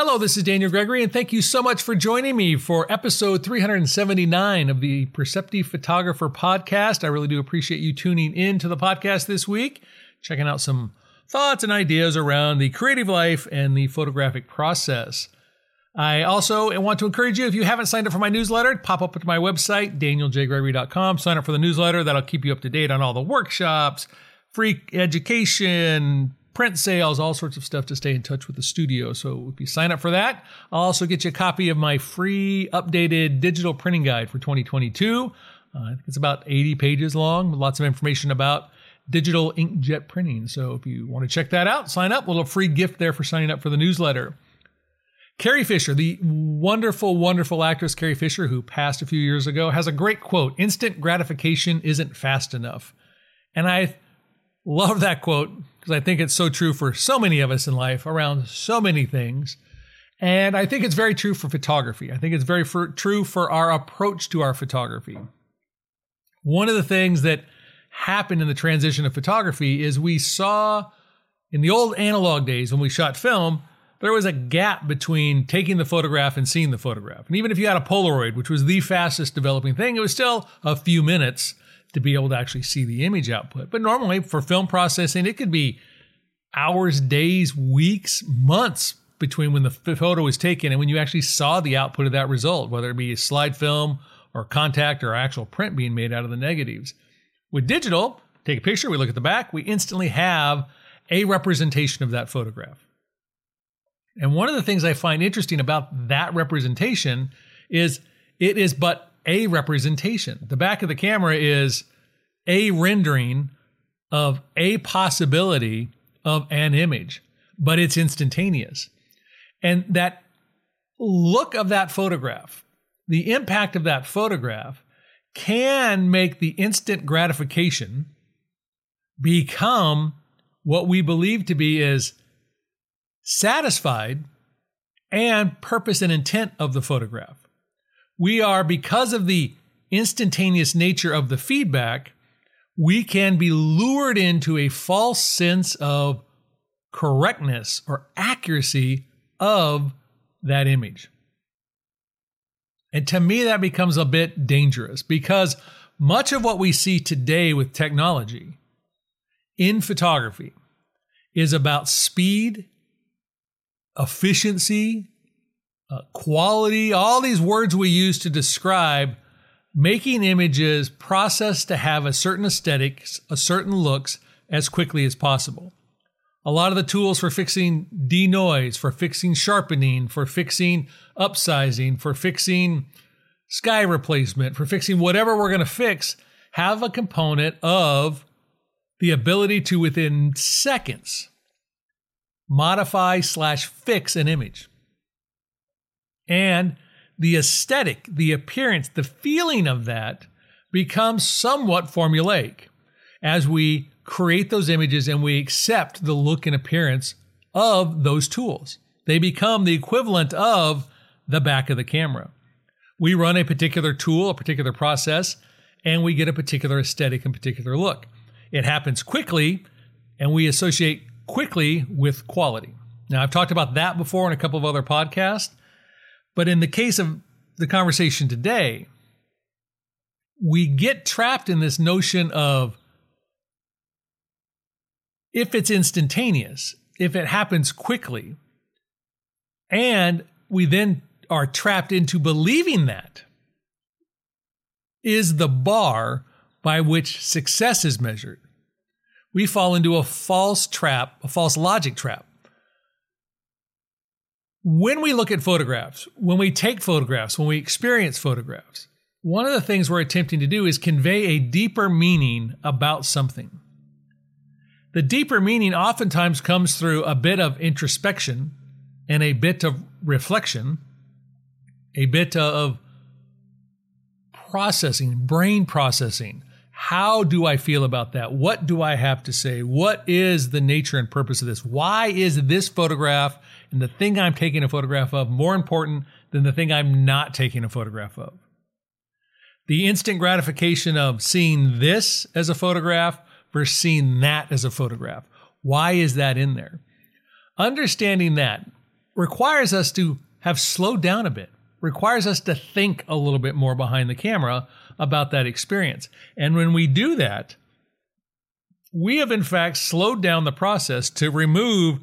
Hello, this is Daniel Gregory, and thank you so much for joining me for episode 379 of the Perceptive Photographer podcast. I really do appreciate you tuning in to the podcast this week, checking out some thoughts and ideas around the creative life and the photographic process. I also want to encourage you, if you haven't signed up for my newsletter, pop up to my website, danieljgregory.com. Sign up for the newsletter. That'll keep you up to date on all the workshops, free education, print sales, all sorts of stuff to stay in touch with the studio. So if you sign up for that, I'll also get you a copy of my free updated digital printing guide for 2022. Uh, I think it's about 80 pages long, with lots of information about digital inkjet printing. So if you want to check that out, sign up. A little free gift there for signing up for the newsletter. Carrie Fisher, the wonderful, wonderful actress Carrie Fisher, who passed a few years ago, has a great quote Instant gratification isn't fast enough. And I love that quote because I think it's so true for so many of us in life around so many things. And I think it's very true for photography. I think it's very for, true for our approach to our photography. One of the things that happened in the transition of photography is we saw in the old analog days when we shot film, there was a gap between taking the photograph and seeing the photograph. And even if you had a Polaroid, which was the fastest developing thing, it was still a few minutes to be able to actually see the image output. But normally for film processing, it could be hours, days, weeks, months between when the photo was taken and when you actually saw the output of that result, whether it be a slide film or contact or actual print being made out of the negatives. With digital, take a picture, we look at the back, we instantly have a representation of that photograph. And one of the things I find interesting about that representation is it is but a representation. The back of the camera is a rendering of a possibility of an image, but it's instantaneous. And that look of that photograph, the impact of that photograph can make the instant gratification become what we believe to be is satisfied and purpose and intent of the photograph we are, because of the instantaneous nature of the feedback, we can be lured into a false sense of correctness or accuracy of that image. And to me, that becomes a bit dangerous because much of what we see today with technology in photography is about speed, efficiency, uh, quality, all these words we use to describe making images processed to have a certain aesthetics, a certain looks as quickly as possible. A lot of the tools for fixing denoise, for fixing sharpening, for fixing upsizing, for fixing sky replacement, for fixing whatever we're going to fix have a component of the ability to within seconds modify slash fix an image and the aesthetic, the appearance, the feeling of that becomes somewhat formulaic as we create those images and we accept the look and appearance of those tools. They become the equivalent of the back of the camera. We run a particular tool, a particular process, and we get a particular aesthetic and particular look. It happens quickly, and we associate quickly with quality. Now, I've talked about that before in a couple of other podcasts, but in the case of the conversation today, we get trapped in this notion of if it's instantaneous, if it happens quickly, and we then are trapped into believing that is the bar by which success is measured. We fall into a false trap, a false logic trap when we look at photographs, when we take photographs, when we experience photographs, one of the things we're attempting to do is convey a deeper meaning about something. The deeper meaning oftentimes comes through a bit of introspection and a bit of reflection, a bit of processing, brain processing. How do I feel about that? What do I have to say? What is the nature and purpose of this? Why is this photograph and the thing I'm taking a photograph of more important than the thing I'm not taking a photograph of. The instant gratification of seeing this as a photograph versus seeing that as a photograph. Why is that in there? Understanding that requires us to have slowed down a bit, requires us to think a little bit more behind the camera about that experience. And when we do that, we have in fact slowed down the process to remove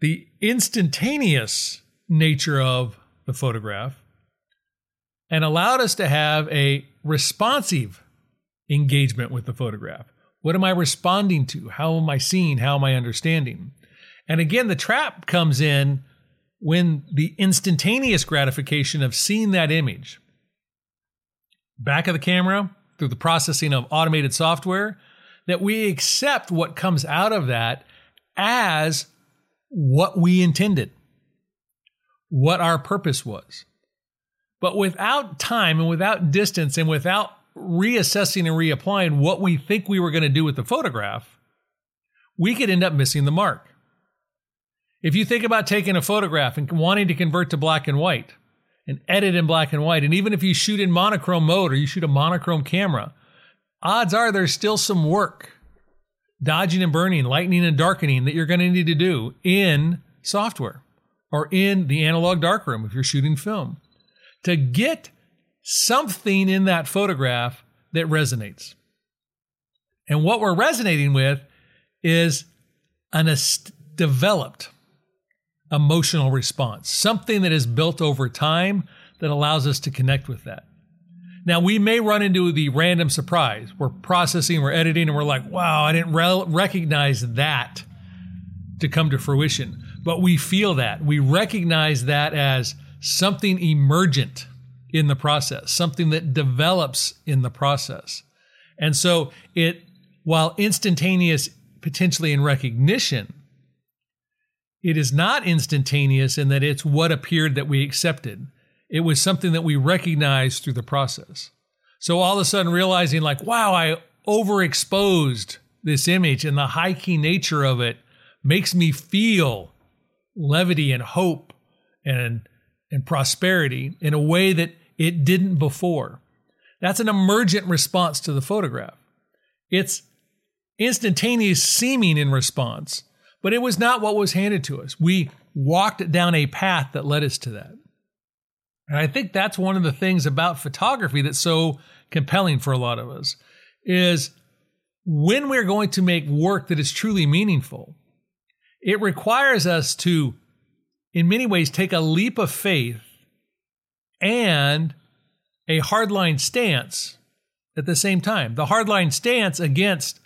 the instantaneous nature of the photograph and allowed us to have a responsive engagement with the photograph. What am I responding to? How am I seeing? How am I understanding? And again, the trap comes in when the instantaneous gratification of seeing that image back of the camera through the processing of automated software that we accept what comes out of that as what we intended, what our purpose was. But without time and without distance and without reassessing and reapplying what we think we were going to do with the photograph, we could end up missing the mark. If you think about taking a photograph and wanting to convert to black and white and edit in black and white, and even if you shoot in monochrome mode or you shoot a monochrome camera, odds are there's still some work dodging and burning, lightening and darkening that you're going to need to do in software or in the analog darkroom if you're shooting film to get something in that photograph that resonates. And what we're resonating with is an developed emotional response, something that is built over time that allows us to connect with that. Now, we may run into the random surprise. We're processing, we're editing, and we're like, wow, I didn't re- recognize that to come to fruition. But we feel that. We recognize that as something emergent in the process, something that develops in the process. And so it, while instantaneous potentially in recognition, it is not instantaneous in that it's what appeared that we accepted. It was something that we recognized through the process. So all of a sudden realizing, like, wow, I overexposed this image and the high key nature of it makes me feel levity and hope and, and prosperity in a way that it didn't before. That's an emergent response to the photograph. It's instantaneous seeming in response but it was not what was handed to us. We walked down a path that led us to that. And I think that's one of the things about photography that's so compelling for a lot of us is when we're going to make work that is truly meaningful, it requires us to, in many ways, take a leap of faith and a hardline stance at the same time. The hardline stance against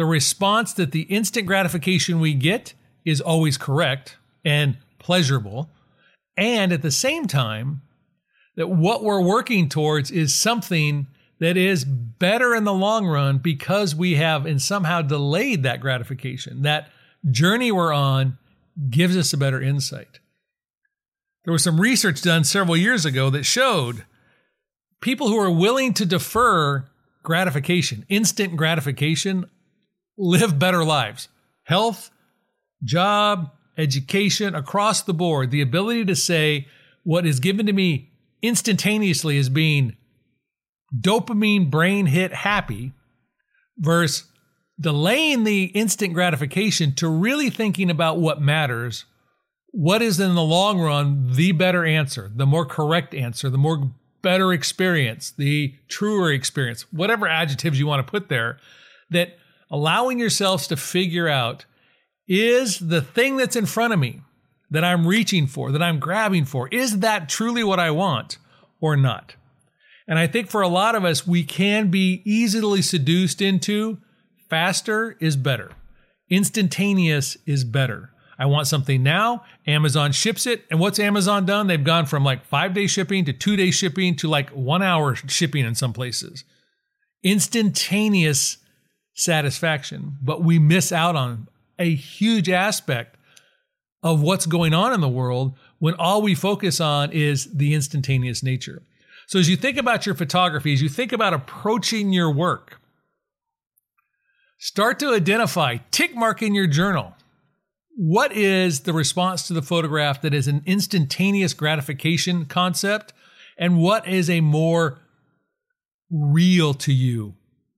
the response that the instant gratification we get is always correct and pleasurable. And at the same time, that what we're working towards is something that is better in the long run because we have and somehow delayed that gratification. That journey we're on gives us a better insight. There was some research done several years ago that showed people who are willing to defer gratification, instant gratification, live better lives. Health, job, education, across the board, the ability to say what is given to me instantaneously as being dopamine brain hit happy versus delaying the instant gratification to really thinking about what matters. What is in the long run the better answer, the more correct answer, the more better experience, the truer experience, whatever adjectives you want to put there, that allowing yourselves to figure out is the thing that's in front of me that I'm reaching for, that I'm grabbing for, is that truly what I want or not? And I think for a lot of us, we can be easily seduced into faster is better, instantaneous is better. I want something now. Amazon ships it. And what's Amazon done? They've gone from like five day shipping to two day shipping to like one hour shipping in some places. Instantaneous satisfaction, but we miss out on a huge aspect of what's going on in the world when all we focus on is the instantaneous nature. So, as you think about your photography, as you think about approaching your work, start to identify, tick mark in your journal. What is the response to the photograph that is an instantaneous gratification concept? And what is a more real to you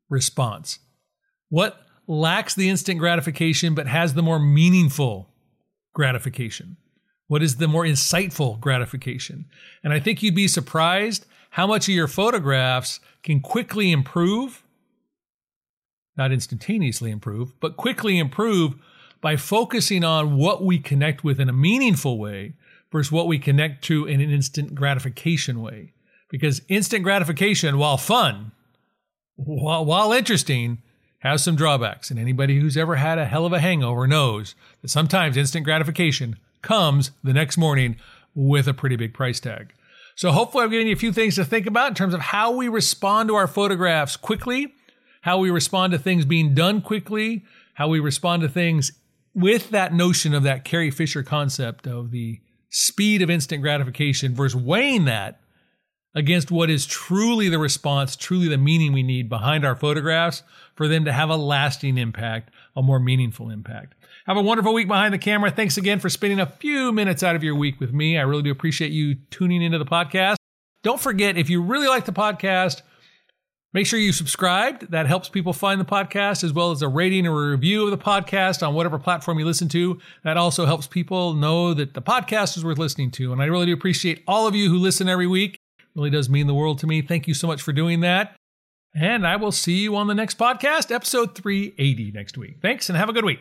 response? What lacks the instant gratification but has the more meaningful gratification? What is the more insightful gratification? And I think you'd be surprised how much of your photographs can quickly improve, not instantaneously improve, but quickly improve by focusing on what we connect with in a meaningful way versus what we connect to in an instant gratification way. Because instant gratification, while fun, while, while interesting, has some drawbacks. And anybody who's ever had a hell of a hangover knows that sometimes instant gratification comes the next morning with a pretty big price tag. So hopefully, I've given you a few things to think about in terms of how we respond to our photographs quickly, how we respond to things being done quickly, how we respond to things with that notion of that Carrie Fisher concept of the speed of instant gratification versus weighing that against what is truly the response, truly the meaning we need behind our photographs for them to have a lasting impact, a more meaningful impact. Have a wonderful week behind the camera. Thanks again for spending a few minutes out of your week with me. I really do appreciate you tuning into the podcast. Don't forget, if you really like the podcast, Make sure you subscribed. That helps people find the podcast, as well as a rating or a review of the podcast on whatever platform you listen to. That also helps people know that the podcast is worth listening to. And I really do appreciate all of you who listen every week. Really does mean the world to me. Thank you so much for doing that. And I will see you on the next podcast, episode 380 next week. Thanks and have a good week.